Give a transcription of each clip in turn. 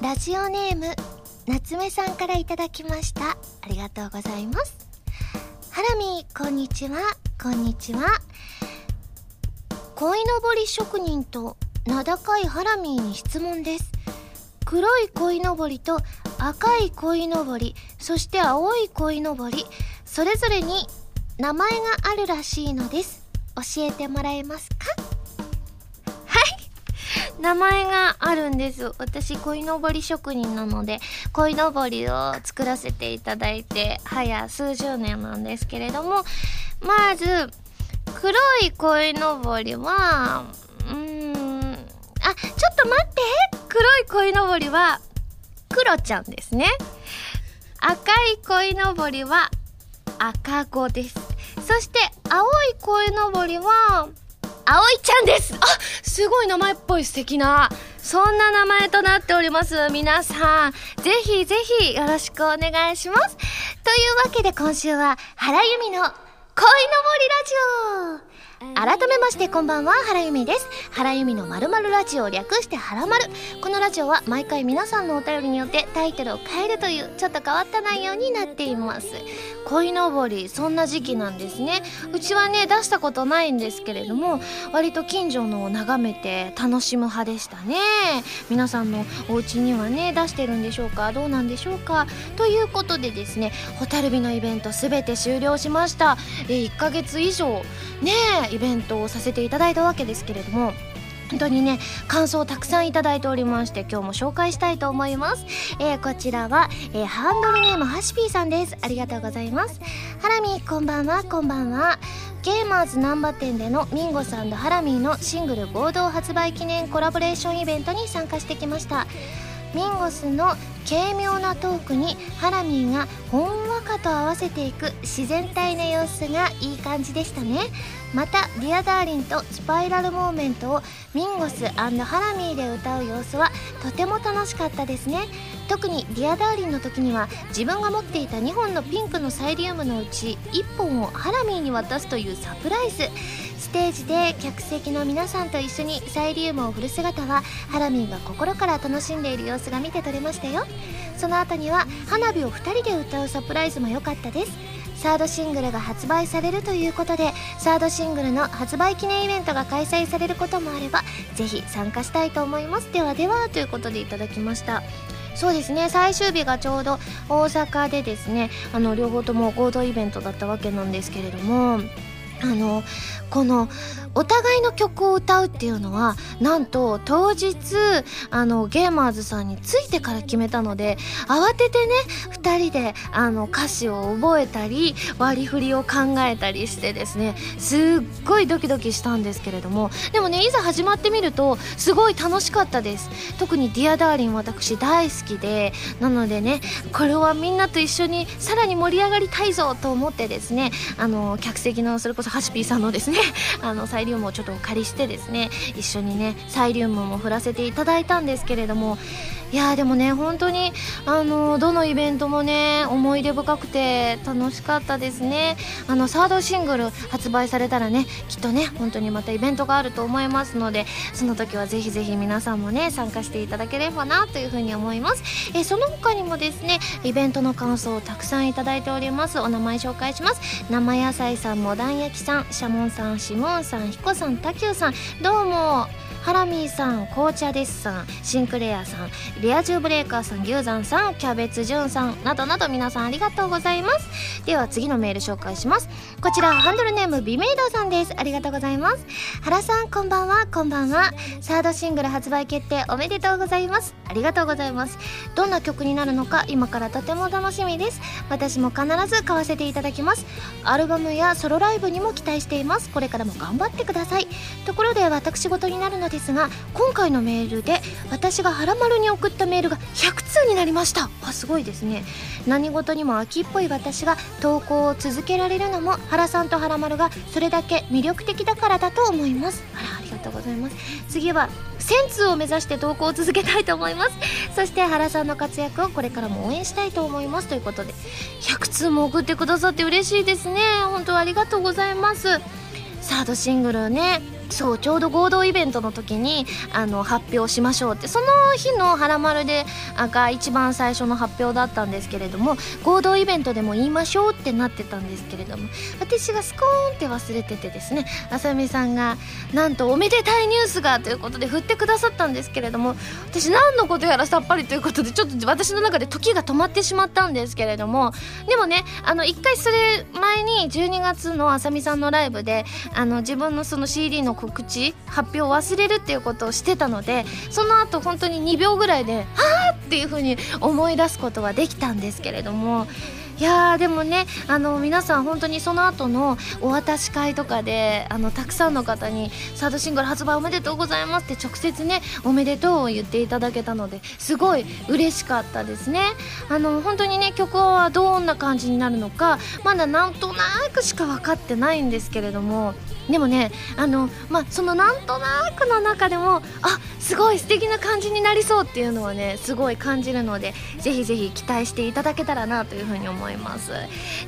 ラジオネーム夏目さんからいただきました。ありがとうございます。ハラミこんにちは。こんにちは。鯉のぼり職人と名高いハラミーに質問です。黒い鯉のぼりと赤い鯉のぼりそして青い鯉のぼりそれぞれに名前があるらしいのです。教えてもらえますか？名前があるんです。私鯉のぼり職人なので鯉のぼりを作らせていただいて早数十年なんですけれどもまず黒い鯉のぼりはうーんあちょっと待って。黒い鯉のぼりはクロちゃんですね。赤い鯉のぼりは赤子です。そして青い鯉のぼりは葵ちゃんです。あすごい名前っぽい素敵な。そんな名前となっております皆さん。ぜひぜひよろしくお願いします。というわけで今週は原由美の恋のぼりラジオ。改めましてこんばんは原由美です。原由美のまるまるラジオを略してはらまるこのラジオは毎回皆さんのお便りによってタイトルを変えるというちょっと変わった内容になっています。鯉のぼりそんな時期なんですね。うちはね出したことないんですけれども割と近所のを眺めて楽しむ派でしたね。皆さんのお家にはね出してるんでしょうか？どうなんでしょうか？ということでですね蛍火のイベントすべて終了しました。え1ヶ月以上ねイベントをさせていただいたわけですけれども本当にね感想をたくさんいただいておりまして今日も紹介したいと思います、えー、こちらは、えー、ハンドルネームハシピーさんです。ありがとうございます。ハラミーこんばんは。こんばんは。ゲーマーズ難波店でのミンゴスさんとハラミーのシングル合同発売記念コラボレーションイベントに参加してきました。ミンゴスの軽妙なトークにハラミーがほんわかと合わせていく自然体な様子がいい感じでしたね。また「 Dear Darling」と「 Spiral Moment」をミンゴスハラミーで歌う様子はとても楽しかったですね。特に「ディアダーリン」の時には自分が持っていた2本のピンクのサイリウムのうち1本をハラミーに渡すというサプライズ。ステージで客席の皆さんと一緒にサイリウムを振る姿はハラミーが心から楽しんでいる様子が見て取れましたよ。その後には花火を2人で歌うサプライズも良かったです。サードシングルが発売されるということでサードシングルの発売記念イベントが開催されることもあればぜひ参加したいと思います。ではではということでいただきました。そうですね。最終日がちょうど大阪でですねあの両方とも合同イベントだったわけなんですけれども。あのこのお互いの曲を歌うっていうのはなんと当日あのゲーマーズさんについてから決めたので慌ててね2人であの歌詞を覚えたり割り振りを考えたりしてですねすっごいドキドキしたんですけれどもでもねいざ始まってみるとすごい楽しかったです。特に「ディアダーリン私大好きでなのでねこれはみんなと一緒にさらに盛り上がりたいぞと思ってですねあの客席のそれこそハシピーさんのですね あのサイリウムをちょっとお借りしてですね一緒にねサイリウムも振らせていただいたんですけれどもいやでもね本当にあのどのイベントもね思い出深くて楽しかったですね。あのサードシングル発売されたらねきっとね本当にまたイベントがあると思いますのでその時はぜひぜひ皆さんもね参加していただければなというふうに思います。えその他にもですねイベントの感想をたくさんいただいております。お名前紹介します。生野菜さんモダン焼きさんシャモンさんシモンさんヒコさんタキューさんどうもハラミーさん紅茶ですさんシンクレアさんリア充ブレーカーさん牛山さんキャベツジュンさんなどなど皆さんありがとうございます。では次のメール紹介します。こちらハンドルネームビメイドさんです。ありがとうございます。原さんこんばんは。こんばんは。サードシングル発売決定おめでとうございますありがとうございます。どんな曲になるのか今からとても楽しみです。私も必ず買わせていただきます。アルバムやソロライブにも期待しています。これからも頑張ってください。ところで私事になるのでですが今回のメールで私がはらまるに送ったメールが100通になりました。あすごいですね。何事にも秋っぽい私が投稿を続けられるのも原さんとはらまるがそれだけ魅力的だからだと思います。あらありがとうございます。次は1000通を目指して投稿を続けたいと思います。そして原さんの活躍をこれからも応援したいと思います。ということで100通も送ってくださって嬉しいですね。本当ありがとうございます。サードシングルねそうちょうど合同イベントの時にあの発表しましょうってその日の「はらまるで」が一番最初の発表だったんですけれども合同イベントでも言いましょうってなってたんですけれども私がスコーンって忘れててですねあさみさんがなんとおめでたいニュースがということで振ってくださったんですけれども私何のことやらさっぱりということでちょっと私の中で時が止まってしまったんですけれどもでもねあの1回それ前に12月のあさみさんのライブであの自分のその CD の告知発表を忘れるっていうことをしてたのでその後本当に2秒ぐらいで「はあ!」っていうふうに思い出すことはできたんですけれどもいやーでもねあの皆さん本当にその後のお渡し会とかであのたくさんの方にサードシングル発売おめでとうございますって直接ねおめでとうを言っていただけたのですごい嬉しかったですねあの本当にね曲はどんな感じになるのかまだなんとなくしか分かってないんですけれどもでもねあのまあそのなんとなくの中でもあすごい素敵な感じになりそうっていうのはねすごい感じるのでぜひぜひ期待していただけたらなというふうに思います。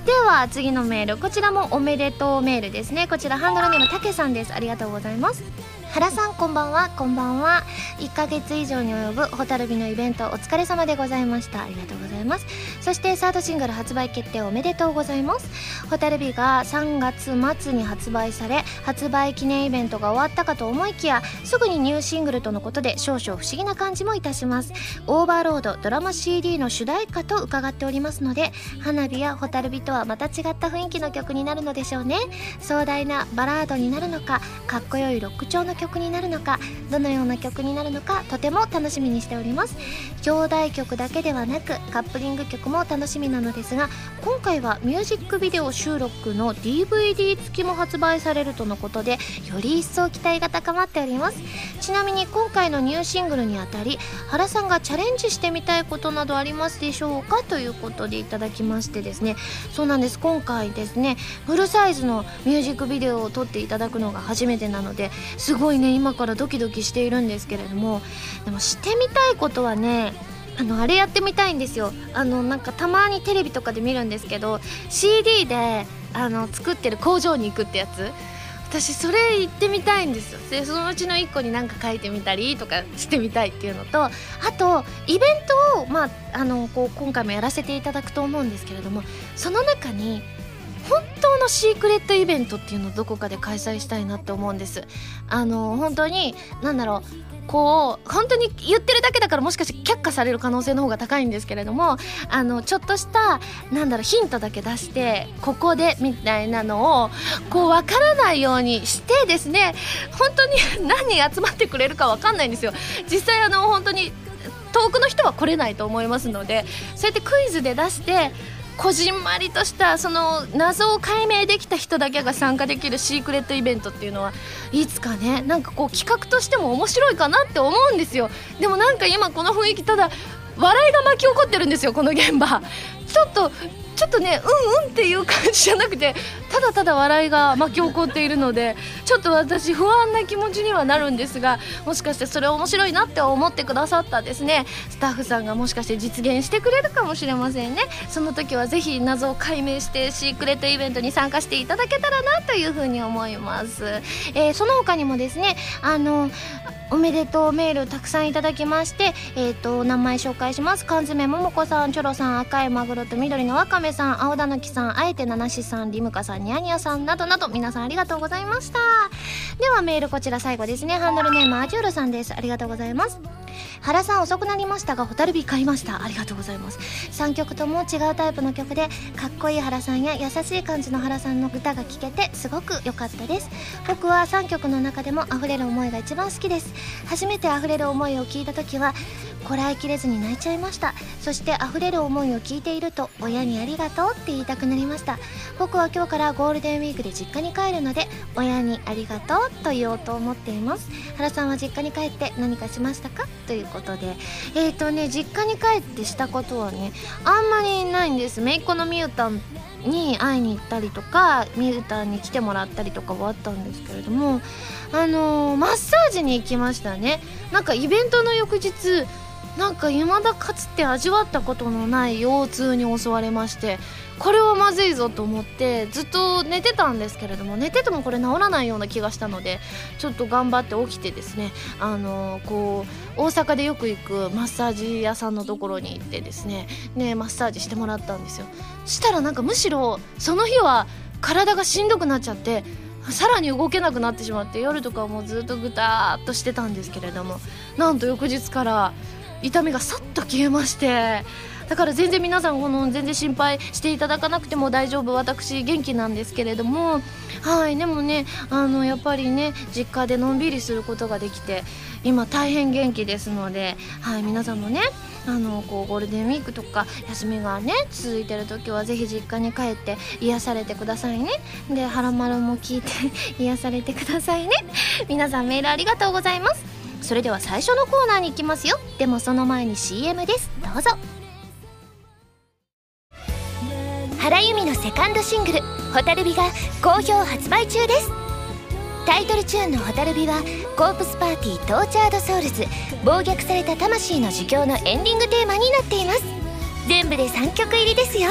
では次のメールこちらもおめでとうメールですね。こちらハンドルネームたけさんです。ありがとうございます。原さんこんばんは。こんばんは1ヶ月以上に及ぶ蛍火のイベントお疲れ様でございました。ありがとうございます。そしてサードシングル発売決定おめでとうございます。蛍火が3月末に発売され発売記念イベントが終わったかと思いきやすぐにニューシングルとのことで少々不思議な感じもいたします。オーバーロードドラマ CD の主題歌と伺っておりますので花火や蛍火とはまた違った雰囲気の曲になるのでしょうね。壮大なバラードになるのかかっこよいロック調の曲になるのかどのような曲になるのかとても楽しみにしております。兄弟曲だけではなくカップリング曲も楽しみなのですが今回はミュージックビデオ収録の DVD 付きも発売されるとのことでより一層期待が高まっております。ちなみに今回のニューシングルにあたり原さんがチャレンジしてみたいことなどありますでしょうかということでいただきましてですね。そうなんです。今回ですねフルサイズのミュージックビデオを撮っていただくのが初めてなのですごいね今からドキドキしているんですけれども。でもしてみたいことはねあのあれやってみたいんですよ。あのなんかたまにテレビとかで見るんですけど CD であの作ってる工場に行くってやつ。私それ行ってみたいんですよ。でそのうちの1個に何か書いてみたりとかしてみたいっていうのとあとイベントを、まあ、あのこう今回もやらせていただくと思うんですけれどもその中に本当のシークレットイベントっていうのをどこかで開催したいなって思うんです。あの本当に何だろうこう本当に言ってるだけだからもしかして却下される可能性の方が高いんですけれどもあのちょっとしたなんだろうヒントだけ出してここでみたいなのをこう分からないようにしてですね本当に 何人集まってくれるか分かんないんですよ。実際あの本当に遠くの人は来れないと思いますのでそうやってクイズで出してこじんまりとしたその謎を解明できた人だけが参加できるシークレットイベントっていうのはいつかねなんかこう企画としても面白いかなって思うんですよ。でもなんか今この雰囲気ただ笑いが巻き起こってるんですよこの現場。ちょっとちょっとねうんうんっていう感じじゃなくてただただ笑いが巻き起こっているのでちょっと私不安な気持ちにはなるんですがもしかしてそれ面白いなって思ってくださったですね。スタッフさんがもしかして実現してくれるかもしれませんね。その時はぜひ謎を解明してシークレットイベントに参加していただけたらなというふうに思います、えー、その他にもですねあのおめでとうメールたくさんいただきまして、えっ、ー、と、名前紹介します。缶詰ももこさん、チョロさん、赤いマグロと緑のわかめさん、青田貫さん、あえて七しさん、リムカさん、ニャニャさんなどなど、皆さんありがとうございました。ではメールこちら最後ですね。ハンドルネームアジュールさんです。ありがとうございます。原さん遅くなりましたが蛍火買いました。ありがとうございます。3曲とも違うタイプの曲でかっこいい原さんや優しい感じの原さんの歌が聴けてすごく良かったです。僕は3曲の中でも溢れる思いが一番好きです。初めて溢れる思いを聞いた時はこらえきれずに泣いちゃいました。そして溢れる思いを聞いていると親にありがとうって言いたくなりました。僕は今日からゴールデンウィークで実家に帰るので親にありがとうと言おうと思っています。原さんは実家に帰って何かしましたか？ということでえっ、ー、とね実家に帰ってしたことはねあんまりないんです。姪っ子のみゆたんに会いに行ったりとかみゆたんに来てもらったりとかはあったんですけれどもあのー、マッサージに行きましたね。なんかイベントの翌日なんか未だかつて味わったことのない腰痛に襲われましてこれはまずいぞと思ってずっと寝てたんですけれども寝ててもこれ治らないような気がしたのでちょっと頑張って起きてですねあのこう大阪でよく行くマッサージ屋さんのところに行ってですねねマッサージしてもらったんですよ。したらなんかむしろその日は体がしんどくなっちゃってさらに動けなくなってしまって夜とかもずっとぐたーっとしてたんですけれどもなんと翌日から痛みがさっと消えましてだから全然皆さんこの全然心配していただかなくても大丈夫私元気なんですけれども。はいでもねあのやっぱりね実家でのんびりすることができて今大変元気ですのではい皆さんもねあのこうゴールデンウィークとか休みがね続いてる時はぜひ実家に帰って癒されてくださいね。でハラマルも聞いて 癒されてくださいね。皆さんメールありがとうございます。それでは最初のコーナーに行きますよ。でもその前に CM です。どうぞ。原由美のセカンドシングル「蛍火」が好評発売中です。タイトルチューンの「蛍火」はコープスパーティー Tortured Souls 暴虐された魂の呪叫のエンディングテーマになっています。全部で3曲入りですよ。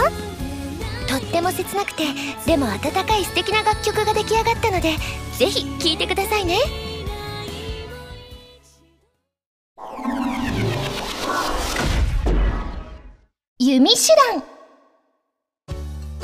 とっても切なくてでも温かい素敵な楽曲が出来上がったのでぜひ聴いてくださいね。弓手段。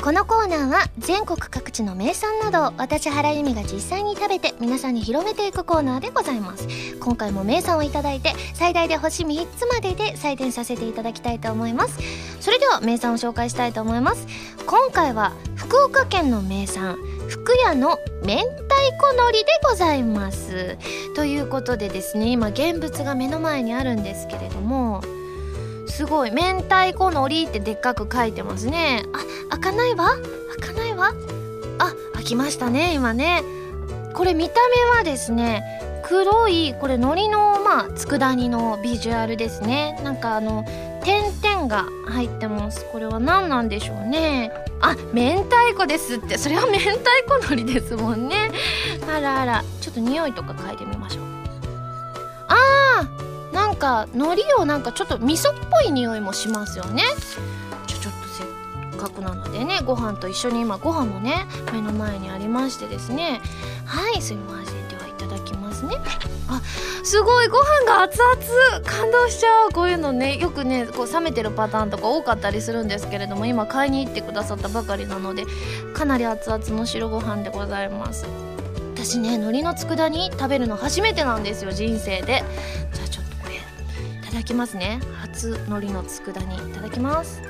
このコーナーは全国各地の名産などを私原由美が実際に食べて皆さんに広めていくコーナーでございます。今回も名産をいただいて最大で星3つまでで採点させていただきたいと思います。それでは名産を紹介したいと思います。今回は福岡県の名産福屋の明太子海苔でございます。ということでですね今現物が目の前にあるんですけれどもすごい。明太子のりってでっかく書いてますね。あ開かないわ？開かないわ？あ開きましたね今ね。これ見た目はですね黒いこれ海苔のまあ佃煮のビジュアルですね。なんかあの点々が入ってます。これは何なんでしょうね。あ明太子ですって。それは明太子海苔ですもんね。あらあら。ちょっと匂いとか嗅いでみましょう。あーなんか海苔をなんかちょっと味噌っぽい匂いもしますよね。ちょちょっとせっかくなのでねご飯と一緒に今ご飯もね目の前にありましてですね。はいすいません。ではいただきますね。あすごいご飯が熱々。感動しちゃう。こういうのねよくねこう冷めてるパターンとか多かったりするんですけれども今買いに行ってくださったばかりなのでかなり熱々の白ご飯でございます。私ね海苔の佃煮食べるの初めてなんですよ人生で。じゃただきますね。初海苔の佃煮いただきます。う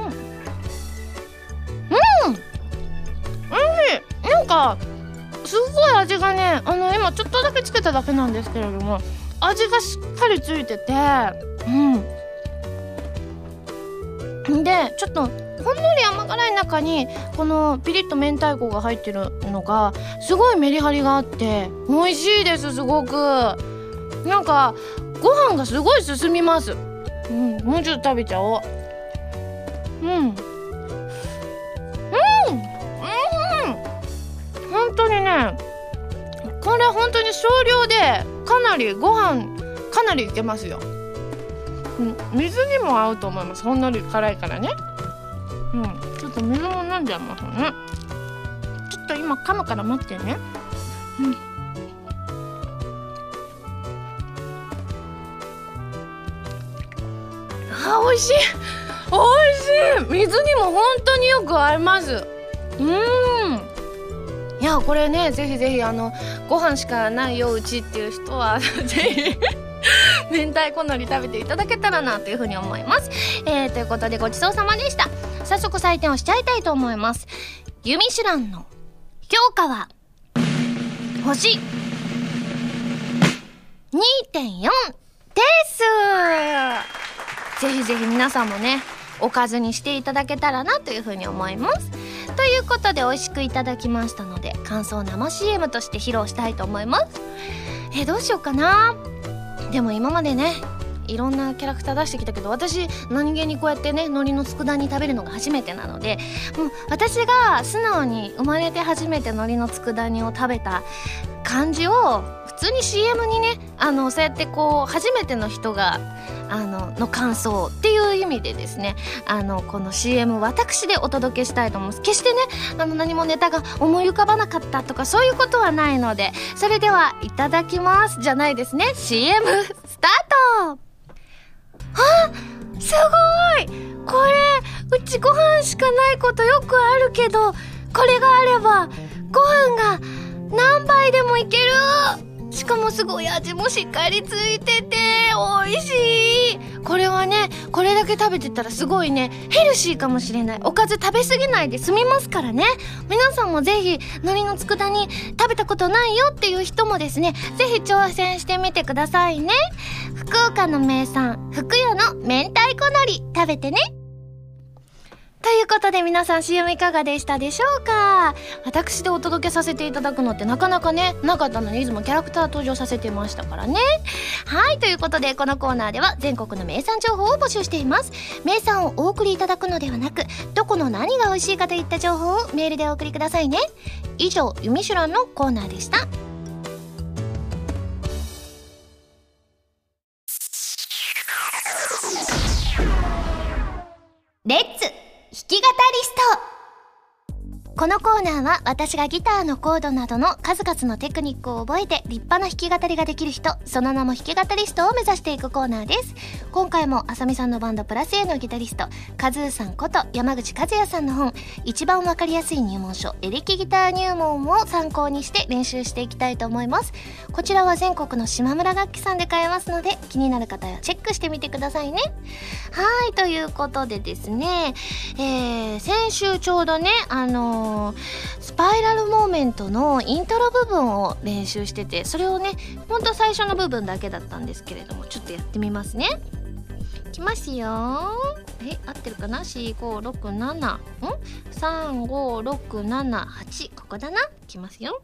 ん。うん。うん。なんかすごい味がねあの今ちょっとだけつけただけなんですけれども味がしっかりついててうん。でちょっとほんのり甘辛い中にこのピリッと明太子が入ってるのがすごいメリハリがあって美味しいですすごく。なんかご飯がすごい進みます。うんもうちょっと食べちゃおう。うん。うんうん。本当にねこれ本当に少量でかなりご飯かなりいけますよ。うん水にも合うと思います。ほんのり辛いからね。と水も飲んじゃいますね。ちょっと今噛むから待ってね。うん。あ美味しい。美味しい。水にも本当によく合います。うん。いやこれねぜひぜひあのご飯しかないようちっていう人は ぜひ明太子のり食べていただけたらなというふうに思います。えー、ということでごちそうさまでした。早速採点をしちゃいたいと思います。ユミシュランの評価は、星2.4ですぜひぜひ皆さんもね、おかずにしていただけたらなというふうに思います。ということで美味しくいただきましたので、感想生 CM として披露したいと思います。え、どうしようかなでも今までねいろんなキャラクター出してきたけど私何気にこうやってね海苔の佃煮食べるのが初めてなのでもう私が素直に生まれて初めて海苔の佃煮を食べた感じを普通に CM にねあのそうやってこう初めての人があのの感想っていう意味でですねあのこの CM 私でお届けしたいと思います。決してねあの何もネタが思い浮かばなかったとかそういうことはないのでそれではいただきます。じゃないですね。CM スタート。あすごい。これうちご飯しかないことよくあるけどこれがあればご飯が何杯でもいける。しかもすごい味もしっかりついてて美味しい。これはねこれだけ食べてたらすごいねヘルシーかもしれない。おかず食べ過ぎないで済みますからね。皆さんもぜひ海苔の佃煮食べたことないよっていう人もですねぜひ挑戦してみてくださいね。福岡の名産福屋の明太子海苔食べてね。ということで皆さん CM いかがでしたでしょうか？私でお届けさせていただくのってなかなかねなかったのにいつもキャラクター登場させてましたからね。はいということでこのコーナーでは全国の名産情報を募集しています。名産をお送りいただくのではなくどこの何が美味しいかといった情報をメールでお送りくださいね。以上「ゆみしゅらん」のコーナーでした。き語りスト。このコーナーは私がギターのコードなどの数々のテクニックを覚えて立派な弾き語りができる人その名も弾き語りストを目指していくコーナーです。今回もあさみさんのバンドプラス A のギタリストカズーさんこと山口和也さんの本一番わかりやすい入門書エレキギター入門を参考にして練習していきたいと思います。こちらは全国の島村楽器さんで買えますので気になる方はチェックしてみてくださいね。はいということでですね、えー、先週ちょうどねあのスパイラルモーメントのイントロ部分を練習しててそれをねほんと最初の部分だけだったんですけれどもちょっとやってみますね。いきますよ。え合ってるかな？4567ん？35678ここだな？いきますよ。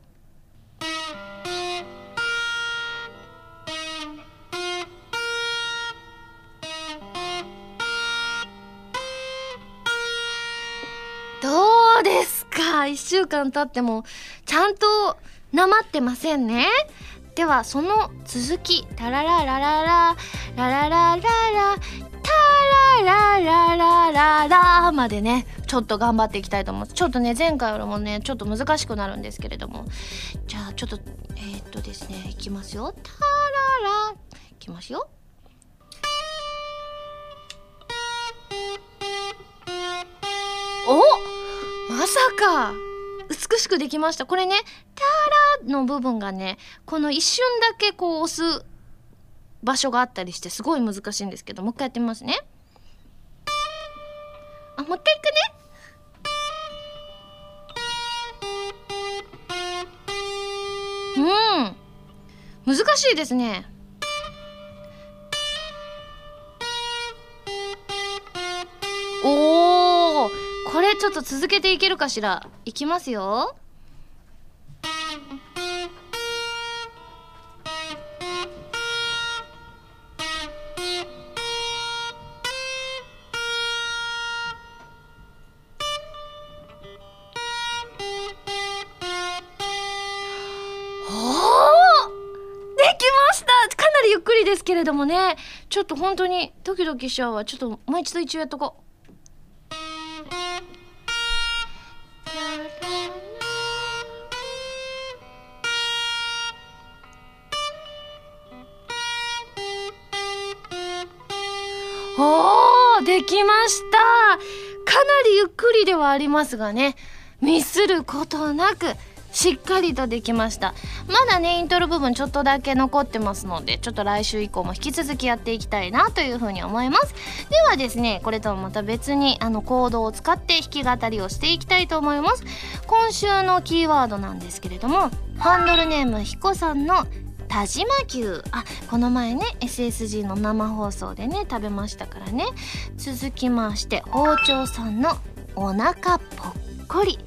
どうです？か、1週間経っても、ちゃんと、なまってませんね。では、その続き、タラララララ、ラララララ、タララララララまでね、ちょっと頑張っていきたいと思う。ちょっとね、前回よりもね、ちょっと難しくなるんですけれども。じゃあ、ちょっと、えー、っとですね、いきますよ。タララ、いきますよ。おっまさか。美しくできました。これね「タラ」の部分がねこの一瞬だけこう押す場所があったりしてすごい難しいんですけどもう一回やってみますね。あもう一回いくね。うん。難しいですね。ょっと続けていけるかしら？いきますよ。ゆっくりですけれどもね。ちょっと本当にドキドキしちゃうわ。ちょっともう一度一応やっとこう。ゆっくりではありますがねミスることなくしっかりとできました。まだねイントロ部分ちょっとだけ残ってますのでちょっと来週以降も引き続きやっていきたいなというふうに思います。ではですねこれとはまた別にあのコードを使って弾き語りをしていきたいと思います。今週のキーワードなんですけれどもハンドルネームひこさんの田島牛。あこの前ね SSG の生放送でね食べましたからね。続きまして包丁さんのお腹ぽっこり。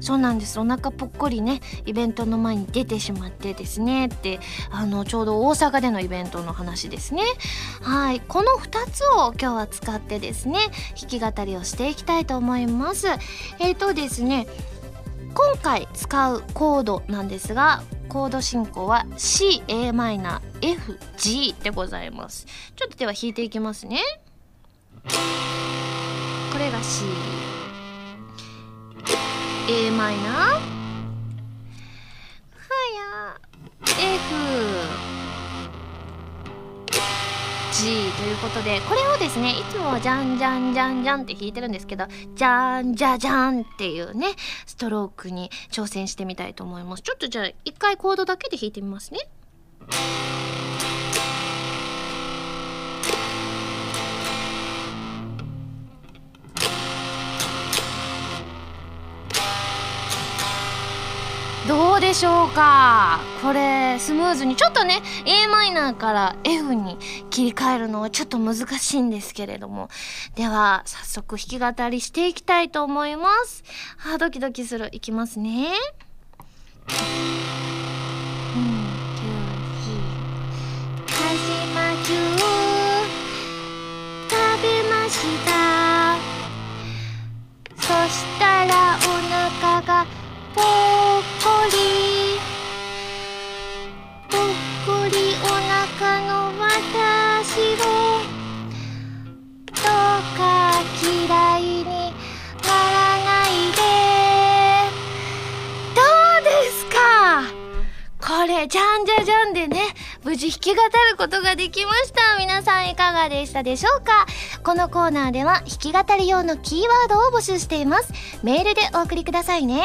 そうなんです。お腹ぽっこりねイベントの前に出てしまってですねってあのちょうど大阪でのイベントの話ですね。はい。この2つを今日は使ってですね弾き語りをしていきたいと思います。えっ、ー、とですね今回使うコードなんですがコード進行は CAmFG でございます。ちょっとでは弾いていきますね。これが C a マイナーはや。F G ということでこれをですねいつもはじゃんじゃんじゃんじゃんって弾いてるんですけどじゃんじゃじゃんっていうねストロークに挑戦してみたいと思います。ちょっとじゃあ一回コードだけで弾いてみますね。でしょうか。これスムーズにちょっとね a マイナーから F に切り替えるのはちょっと難しいんですけれども。では早速弾き語りしていきたいと思います。あドキドキする。いきますね。うん始まきゅう。食べました。そしたらお腹がぽっじゃんじゃじゃんでね無事弾き語ることができました。皆さんいかがでしたでしょうか？このコーナーでは弾き語り用のキーワードを募集しています。メールでお送りくださいね。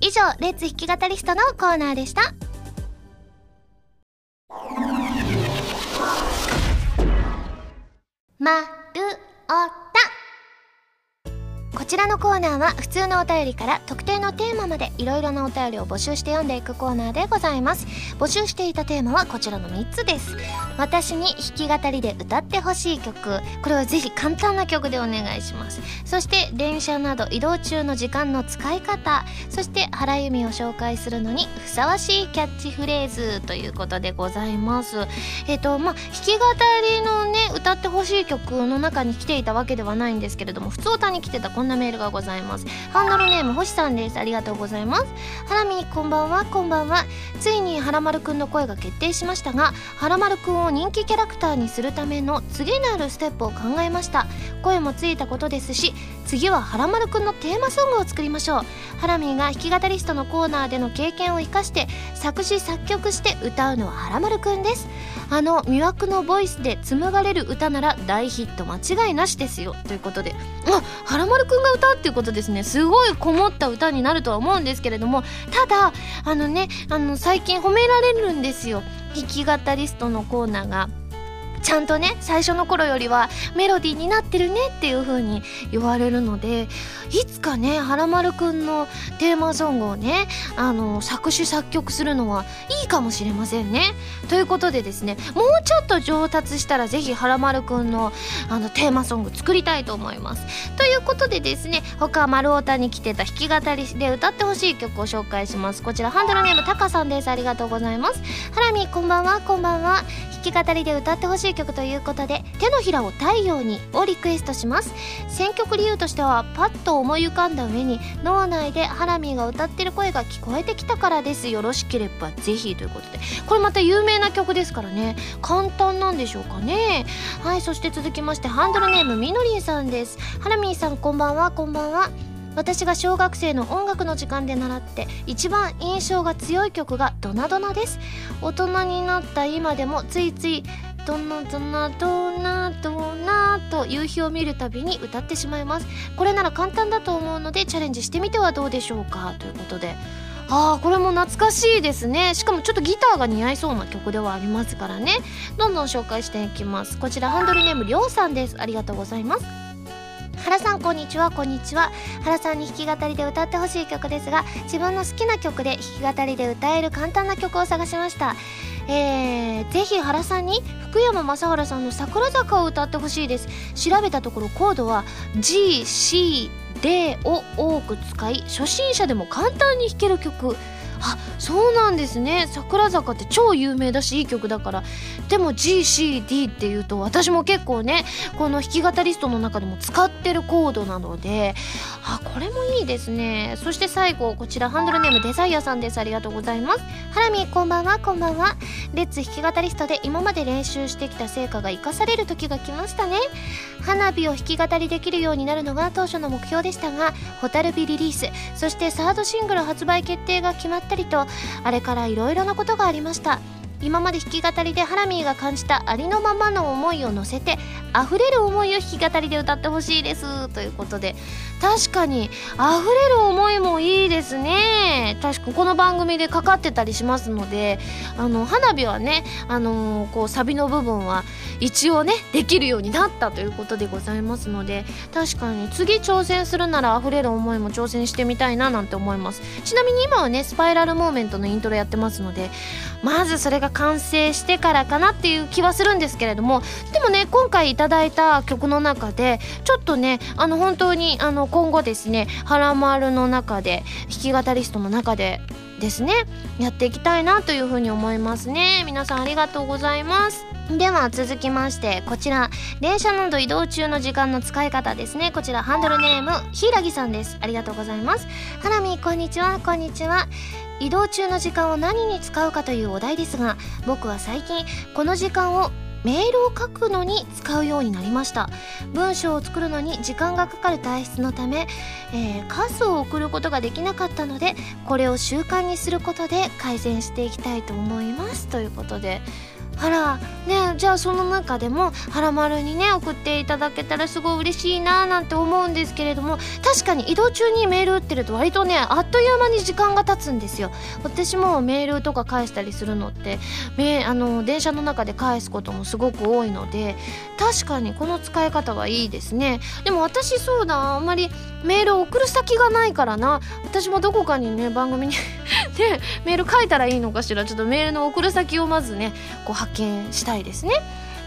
以上レッツ弾き語りストのコーナーでした。まるおた。こちらのコーナーは普通のお便りから特定のテーマまでいろいろなお便りを募集して読んでいくコーナーでございます。募集していたテーマはこちらの3つです。私に弾き語りで歌ってほしい曲。これはぜひ簡単な曲でお願いします。そして電車など移動中の時間の使い方。そして原由美を紹介するのにふさわしいキャッチフレーズということでございます。えっ、とまあ弾き語りのね歌ってほしい曲の中に来ていたわけではないんですけれども普通歌に来てたこんなメールがございます。ハンドルネーム星さんです。ありがとうございます。ハラミこんばんは。こんばんは。ついにはらまるくんの声が決定しましたがはらまるくんを人気キャラクターにするための次なるステップを考えました。声もついたことですし次ははらまるくんのテーマソングを作りましょう。ハラミーが弾き語りストのコーナーでの経験を生かして作詞作曲して歌うのははらまるくんです。あの魅惑のボイスで紡がれる歌なら大ヒット間違いなしですよ。ということであはらまるくんが歌うっていうことですねすごいこもった歌になるとは思うんですけれどもただあのねあの最近褒められるんですよ弾き語りストのコーナーが。ちゃんとね最初の頃よりはメロディーになってるねっていう風に言われるのでいつかねはらまるくんのテーマソングをねあの作詞作曲するのはいいかもしれませんね。ということでですねもうちょっと上達したら是非はらまるくんのあのテーマソング作りたいと思います。ということでですね他丸太に来てた弾き語りで歌ってほしい曲を紹介します。こちらハンドルネームタカさんですありがとうございます。ハラミこんばんはこんばんは弾き語りで歌ってほしい曲ということで「手のひらを太陽に」をリクエストします。選曲理由としてはパッと思い浮かんだ上に脳内でハラミーが歌ってる声が聞こえてきたからです。よろしければぜひということで。これまた有名な曲ですからね。簡単なんでしょうかね。はいそして続きましてハンドルネームみのりんさんです。ハラミーさんこんばんはこんばんは。私が小学生の音楽の時間で習って一番印象が強い曲が「ドナドナ」です。大人になった今でもついつい「ドナドナドナドナ」と夕日を見るたびに歌ってしまいます。これなら簡単だと思うのでチャレンジしてみてはどうでしょうか。ということで。ああこれも懐かしいですね。しかもちょっとギターが似合いそうな曲ではありますからね。どんどん紹介していきます。こちらハンドルネームりょうさんです。ありがとうございます。原さんこんにちは。こんにちは。原さんに弾き語りで歌ってほしい曲ですが自分の好きな曲で弾き語りで歌える簡単な曲を探しました。えー、ぜひ原さんに福山雅治さんの「桜坂」を歌ってほしいです。調べたところコードは GCD を多く使い初心者でも簡単に弾ける曲。あそうなんですね。桜坂って超有名だしいい曲だから。でも GCD っていうと私も結構ねこの弾き語リストの中でも使ってるコードなのであこれもいいですね。そして最後こちらハンドルネームデザイアさんです。ありがとうございます。ハラミこんばんは。こんばんは。レッツ弾き語リストで今まで練習してきた成果が生かされる時が来ましたね。花火を弾き語りできるようになるのが当初の目標でしたが蛍火リリースそしてサードシングル発売決定が決まったりとあれからいろいろなことがありました。今まで弾き語りでハラミーが感じたありのままの思いを乗せて溢れる思いを弾き語りで歌ってほしいです。ということで確かに溢れる思いもいいですね。確かこの番組でかかってたりしますのであの花火はねあのー、こうサビの部分は一応ねできるようになったということでございますので確かに次挑戦するなら溢れる思いも挑戦してみたいななんて思います。ちなみに今はねスパイラルモーメントのイントロやってますのでまずそれが完成してからかなっていう気はするんですけれどもでもね今回いただいた曲の中でちょっとねあの本当にあの今後ですね「はらまる」の中で弾き語りストの中でですねやっていきたいなというふうに思いますね。皆さんありがとうございます。では続きましてこちら電車など移動中の時間の使い方ですね。こちらハンドルネームひいらぎさんです。ありがとうございます。ハラミこんにちはこんにちは。移動中の時間を何に使うかというお題ですが僕は最近この時間をメールを書くのに使うようになりました。文章を作るのに時間がかかる体質のため、えー、数を送ることができなかったのでこれを習慣にすることで改善していきたいと思います。ということであらねじゃあその中でも「はらまる」にね送っていただけたらすごい嬉しいななんて思うんですけれども確かに移動中にメール打ってると割とねあっという間に時間が経つんですよ。私もメールとか返したりするのってめあの電車の中で返すこともすごく多いので確かにこの使い方はいいですね。でも私そうだあんまりメールを送る先がないからな。私もどこかにね番組にで メール書いたらいいのかしら。ちょっとメールの送る先をまずねこう発見したいですね。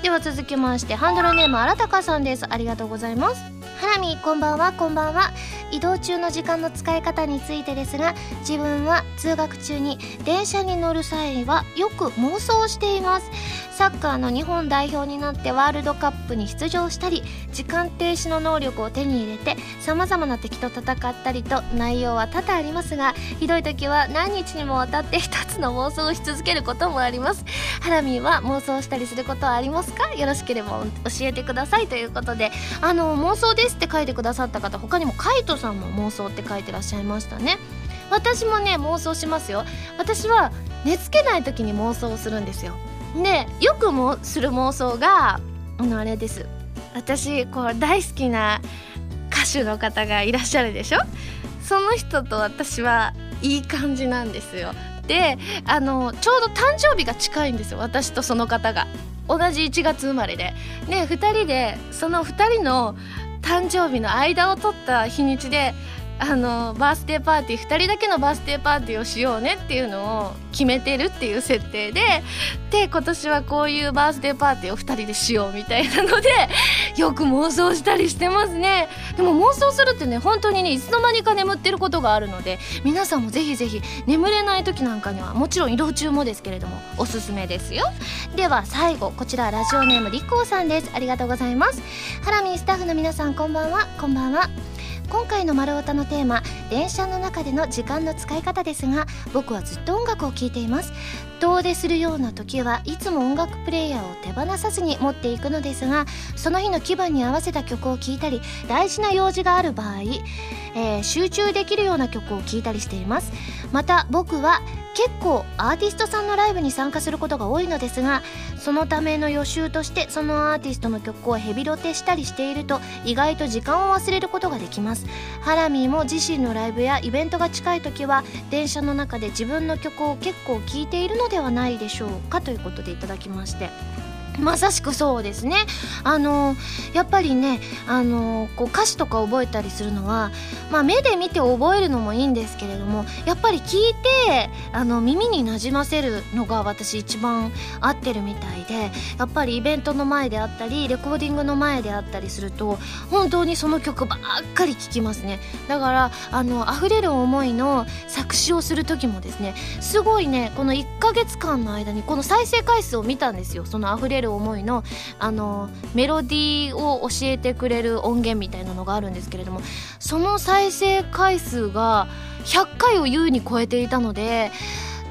では続きましてハンドルネームあらたかさんです。ありがとうございます。ハラミこんばんはこんばんは。移動中の時間の使い方についてですが自分は通学中に電車に乗る際はよく妄想しています。サッカーの日本代表になってワールドカップに出場したり時間停止の能力を手に入れてさまざまな敵と戦ったりと内容は多々ありますがひどい時は何日にもわたって一つの妄想をし続けることもあります。ハラミーは妄想したりすることはありますか？よろしければ教えてくださいということで。あの妄想ですって書いてくださった方他にもカイトさんも妄想って書いてらっしゃいましたね。私もね妄想しますよ。私は寝つけない時に妄想をするんですよ。でよくもする妄想があのあれです。私こう大好きな歌手の方がいらっしゃるでしょ？その人と私はいい感じなんですよ。であのちょうど誕生日が近いんですよ。私とその方が。同じ1月生まれで。で2人でその2人の誕生日の間を取った日にちであのバースデーパーティー2人だけのバースデーパーティーをしようねっていうのを決めてるっていう設定でで今年はこういうバースデーパーティーを2人でしようみたいなので よく妄想したりしてますねでも妄想するってね本当にねいつの間にか眠ってることがあるので皆さんもぜひぜひ眠れない時なんかにはもちろん移動中もですけれどもおすすめですよ。では最後こちらラジオネームりこうさんです。ありがとうございます。ハラミスタッフの皆さんこんばんは。こんばんは。今回の「丸太」のテーマ電車の中での時間の使い方ですが僕はずっと音楽を聴いています。遠出するような時はいつも音楽プレーヤーを手放さずに持っていくのですがその日の気分に合わせた曲を聴いたり大事な用事がある場合、えー、集中できるような曲を聴いたりしています。また僕は結構アーティストさんのライブに参加することが多いのですがそのための予習としてそのアーティストの曲をヘビロテしたりしていると意外と時間を忘れることができます。ハラミーも自身のライブやイベントが近い時は電車の中で自分の曲を結構聴いているのではないでしょうかということでいただきまして。まさしくそうですね。あのやっぱりねあのこう歌詞とか覚えたりするのは、まあ、目で見て覚えるのもいいんですけれどもやっぱり聞いてあの耳になじませるのが私一番合ってるみたいでやっぱりイベントの前であったりレコーディングの前であったりすると本当にその曲ばっかり聴きますね。だからあの溢れる思いの作詞をする時もですねすごいねこの1ヶ月間の間にこの再生回数を見たんですよ。その溢れるる思いのあのメロディーを教えてくれる音源みたいなのがあるんですけれどもその再生回数が100回を優に超えていたので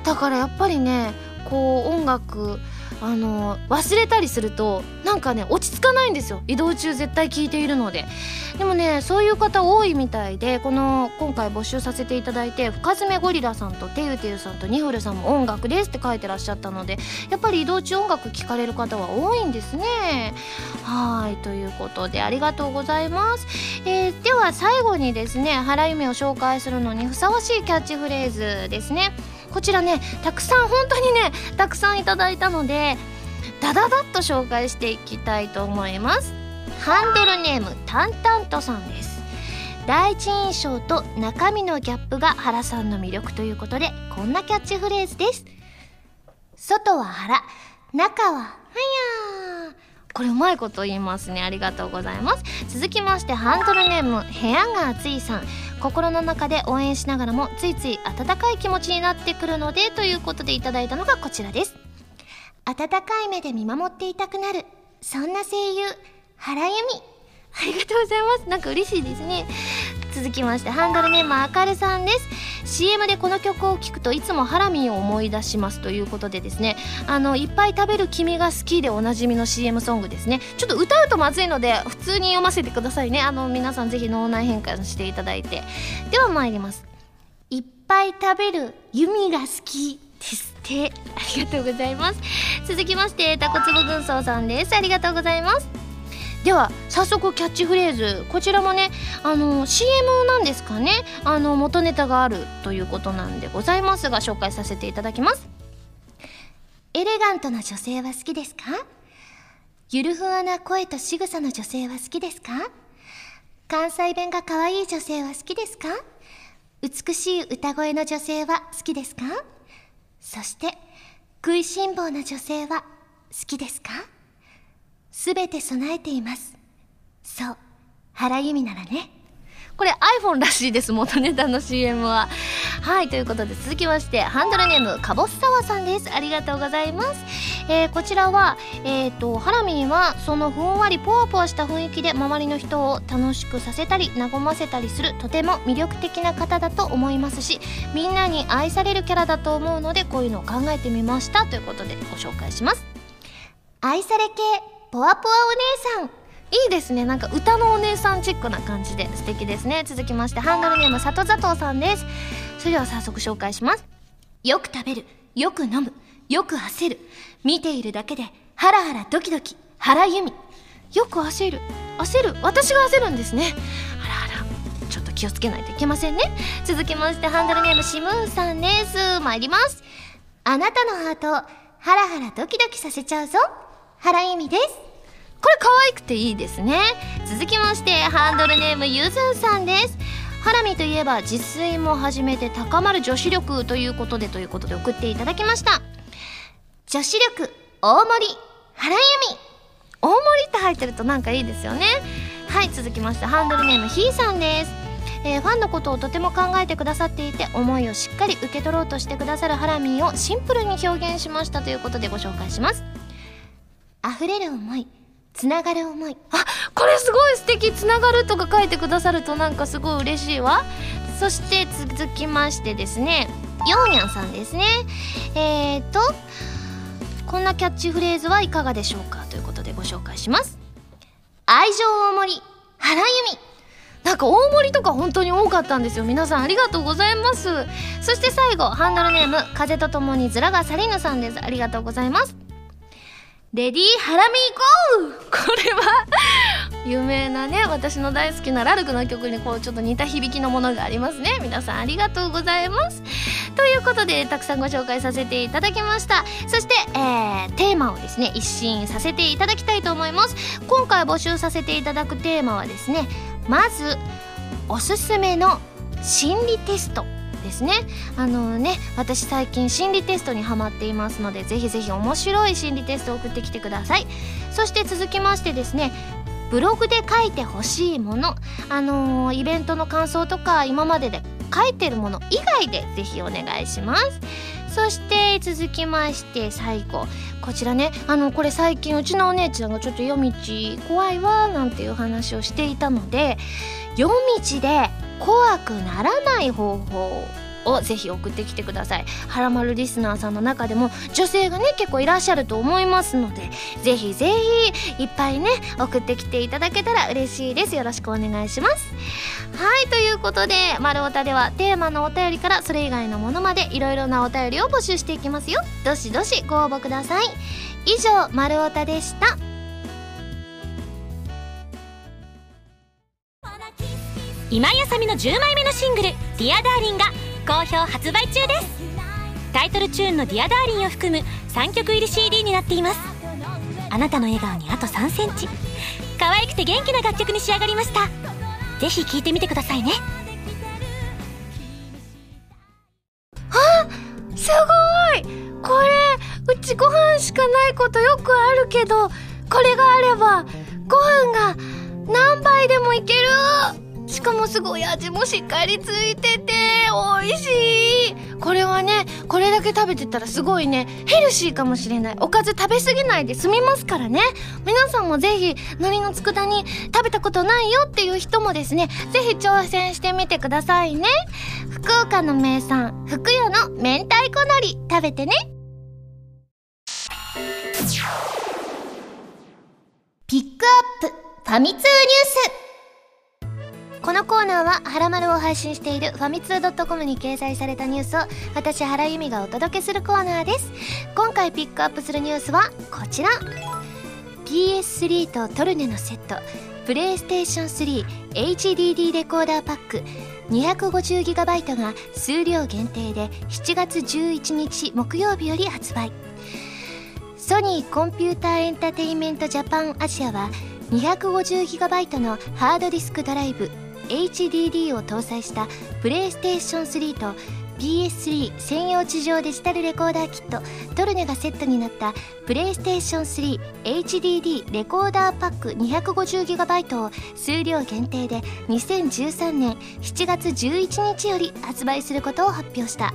だからやっぱりねこう音楽あの忘れたりするとなんかね落ち着かないんですよ。移動中絶対聞いているので。でもねそういう方多いみたいでこの今回募集させていただいて深爪ゴリラさんとてゆてゆさんとニフルさんも音楽ですって書いてらっしゃったのでやっぱり移動中音楽聴かれる方は多いんですね。はいということでありがとうございます、えー、では最後にですね原由美を紹介するのにふさわしいキャッチフレーズですね。こちらねたくさん本当にねたくさんいただいたのでダダダッと紹介していきたいと思います。ハンドルネームタンタントさんです。第一印象と中身のギャップが原さんの魅力ということでこんなキャッチフレーズです。外は原中ははやこれうまいこと言いますね。ありがとうございます。続きましてハンドルネーム部屋が熱いさん。心の中で応援しながらもついつい温かい気持ちになってくるのでということでいただいたのがこちらです。温かい目で見守っていたくなる。そんな声優原由美。ありがとうございます。なんか嬉しいですね。続きましてハンドルネームあかるさんです。CM でこの曲を聴くといつもハラミンを思い出しますということでですね。あのいっぱい食べる君が好きでおなじみの CM ソングですね。ちょっと歌うとまずいので普通に読ませてくださいね。あの皆さんぜひ脳内変換していただいて。では参ります。いっぱい食べる弓が好きですって。ありがとうございます。続きましてタコツボ軍曹さんです。ありがとうございます。では早速キャッチフレーズこちらもねあの CM なんですかね。あの元ネタがあるということなんでございますが紹介させていただきます。エレガントな女性は好きですか？ゆるふわな声と仕草の女性は好きですか？関西弁が可愛い女性は好きですか？美しい歌声の女性は好きですか？そして食いしん坊な女性は好きですか？すべて備えています。そう、原由美ならね。これ iPhone らしいです、元ネタの CM は。はい、ということで続きまして、ハンドルネーム、かぼっさわさんです。ありがとうございます。えー、こちらは、えっ、ー、と、ハラミンは、そのふんわりポワポワした雰囲気で周りの人を楽しくさせたり、和ませたりする、とても魅力的な方だと思いますし、みんなに愛されるキャラだと思うので、こういうのを考えてみました。ということでご紹介します。愛され系ポワポワお姉さん。いいですね。なんか歌のお姉さんチックな感じで素敵ですね。続きましてハンドルネーム里佐藤さんです。それでは早速紹介します。よく食べる。よく飲む。よく焦る。見ているだけでハラハラドキドキ。原由美よく焦る。焦る。私が焦るんですね。あらあら。ちょっと気をつけないといけませんね。続きましてハンドルネームシムーンさんです。参ります。あなたのハートをハラハラドキドキさせちゃうぞ。原由美です。これ可愛くていいですね。続きましてハンドルネームゆずんさんです。ハラミといえば自炊も始めて高まる女子力ということでということで送っていただきました。女子力大盛り原由美。大盛りって入ってるとなんかいいですよね。はい続きましてハンドルネームひーさんです。えー、ファンのことをとても考えてくださっていて思いをしっかり受け取ろうとしてくださるハラミーをシンプルに表現しましたということでご紹介します。溢れる思いつながる思い。あこれすごい素敵。つながるとか書いてくださるとなんかすごい嬉しいわ。そして続きましてですね。ヨーニャンさんですね。えーとこんなキャッチフレーズはいかがでしょうか？ということでご紹介します。愛情大盛り原由美。なんか大盛りとか本当に多かったんですよ。皆さんありがとうございます。そして最後ハンドルネーム風とともにズラがサリヌさんです。ありがとうございます。レディーハラミーゴー。これは？有名なね私の大好きなラルクの曲にこうちょっと似た響きのものがありますね。皆さんありがとうございます。ということでたくさんご紹介させていただきました。そして、えー、テーマをですね一新させていただきたいと思います。今回募集させていただくテーマはですねまずおすすめの心理テストですね。あのね私最近心理テストにハマっていますのでぜひぜひ面白い心理テストを送ってきてください。そして続きましてですねブログで書いてほしいもの。あの、イベントの感想とか今までで書いてるもの以外でぜひお願いします。そして続きまして最後。こちらねあのこれ最近うちのお姉ちゃんがちょっと夜道怖いわなんていう話をしていたので夜道で怖くならない方法をぜひ送ってきてください。はらまるリスナーさんの中でも女性がね結構いらっしゃると思いますのでぜひぜひいっぱいね送ってきていただけたら嬉しいです。よろしくお願いします。はいということで「まるおた」ではテーマのお便りからそれ以外のものまでいろいろなお便りを募集していきますよ。どしどしご応募ください。以上「まるおた」でした。今井あさみの10枚目のシングル「ディアダーリンが好評発売中です。タイトルチューンの「ディアダーリンを含む3曲入り CD になっています。あなたの笑顔にあと3センチ。可愛くて元気な楽曲に仕上がりました。ぜひ聴いてみてくださいね。あすごい。これうちご飯しかないことよくあるけどこれがあればご飯が何杯でもいける。しかもすごい味もしっかりついてて美味しい。これはねこれだけ食べてたらすごいねヘルシーかもしれない。おかず食べ過ぎないで済みますからね。皆さんもぜひ海苔の佃煮食べたことないよっていう人もですねぜひ挑戦してみてくださいね。福岡の名産福屋の明太子海苔食べてね。ピックアップファミ通ニュース。このコーナーは「はらまる」を配信しているファミツー .com に掲載されたニュースを私原由美がお届けするコーナーです。今回ピックアップするニュースはこちら。PS3 とトルネのセット。プレイステーション 3HDD レコーダーパック。250GB が数量限定で7月11日木曜日より発売。ソニーコンピューターエンターテインメントジャパンアジアは 250GB のハードディスクドライブ HDD を搭載したプレイステーション3と PS3 専用地上デジタルレコーダーキットトルネがセットになったプレイステーション 3HDD レコーダーパック 250GB を数量限定で2013年7月11日より発売することを発表した。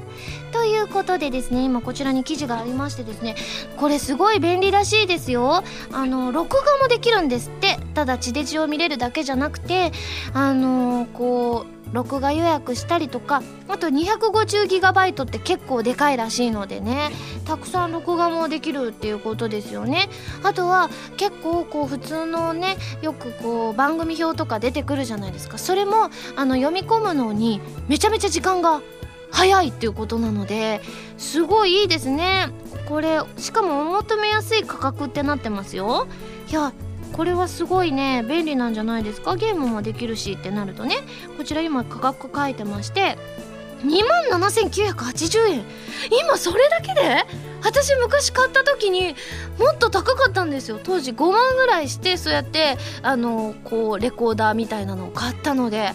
ということでですね今こちらに記事がありましてですねこれすごい便利らしいですよ。あの録画もできるんですって。ただ地デジを見れるだけじゃなくてあのこう録画予約したりとかあと 250GB って結構でかいらしいのでねたくさん録画もできるっていうことですよね。あとは結構こう普通のねよくこう番組表とか出てくるじゃないですか。それもあの読み込むのにめちゃめちゃ時間が早いっていうことなのですごいいいですね。これしかもお求めやすい価格ってなってますよ。いやこれはすごいね便利なんじゃないですか？ゲームもできるしってなるとね。こちら今価格書いてまして2万7980円。今それだけで？私昔買った時にもっと高かったんですよ。当時5万ぐらいしてそうやってあのこうレコーダーみたいなのを買ったので。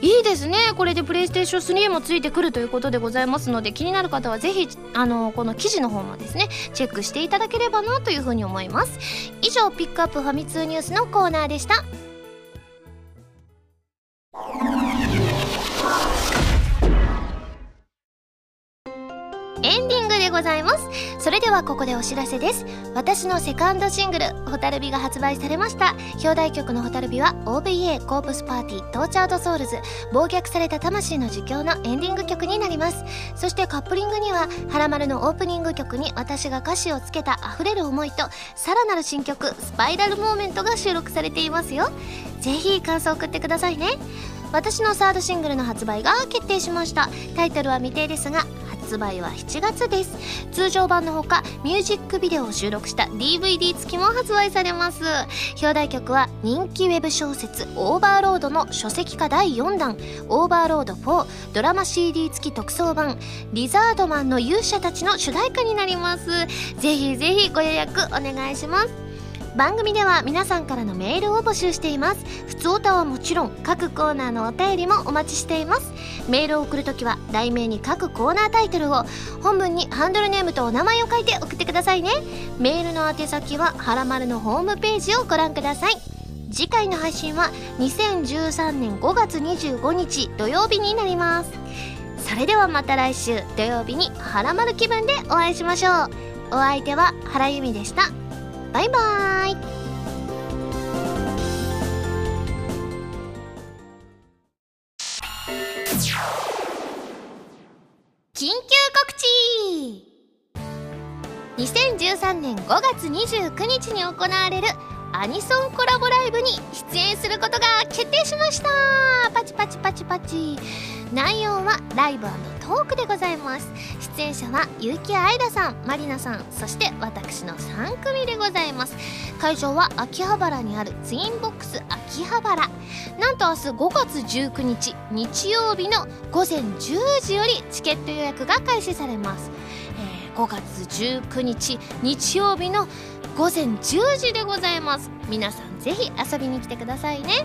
いいですね。これでプレイステーション3もついてくるということでございますので気になる方はぜひあのこの記事の方もですねチェックしていただければなというふうに思います。以上ピックアップファミ通ニュースのコーナーでした。ございます。それではここでお知らせです。私のセカンドシングル「ホタルビ」が発売されました。表題曲の「ホタルビ」は OVA コープスパーティー Tortured Souls暴虐された魂の儒教のエンディング曲になります。そしてカップリングには「はらまる」のオープニング曲に私が歌詞をつけた溢れる思いとさらなる新曲「スパイラルモーメント」が収録されていますよ。ぜひ感想を送ってくださいね。私のサードシングルの発売が決定しました。タイトルは未定ですが発売は7月です。通常版のほかミュージックビデオを収録した DVD 付きも発売されます。表題曲は人気ウェブ小説「オーバーロード」の書籍化第4弾「オーバーロード4」ドラマ CD 付き特装版「リザードマンの勇者たち」の主題歌になります。ぜひぜひご予約お願いします。番組では皆さんからのメールを募集しています。普通歌はもちろん各コーナーのお便りもお待ちしています。メールを送るときは題名に各コーナータイトルを本文にハンドルネームとお名前を書いて送ってくださいね。メールの宛先ははらまるのホームページをご覧ください。次回の配信は2013年5月25日土曜日になります。それではまた来週土曜日にはらまる気分でお会いしましょう。お相手は原由美でした。バイバイ。緊急告知。2013年5月29日に行われるアニソンコラボライブに出演することが決定しました。パチパチパチパチ。内容はライブトークでございます。出演者は結城愛らさんまりなさんそして私の3組でございます。会場は秋葉原にあるツインボックス秋葉原。なんと明日5月19日日曜日の午前10時よりチケット予約が開始されます、えー、5月19日日曜日の午前10時でございます。皆さんぜひ遊びに来てくださいね。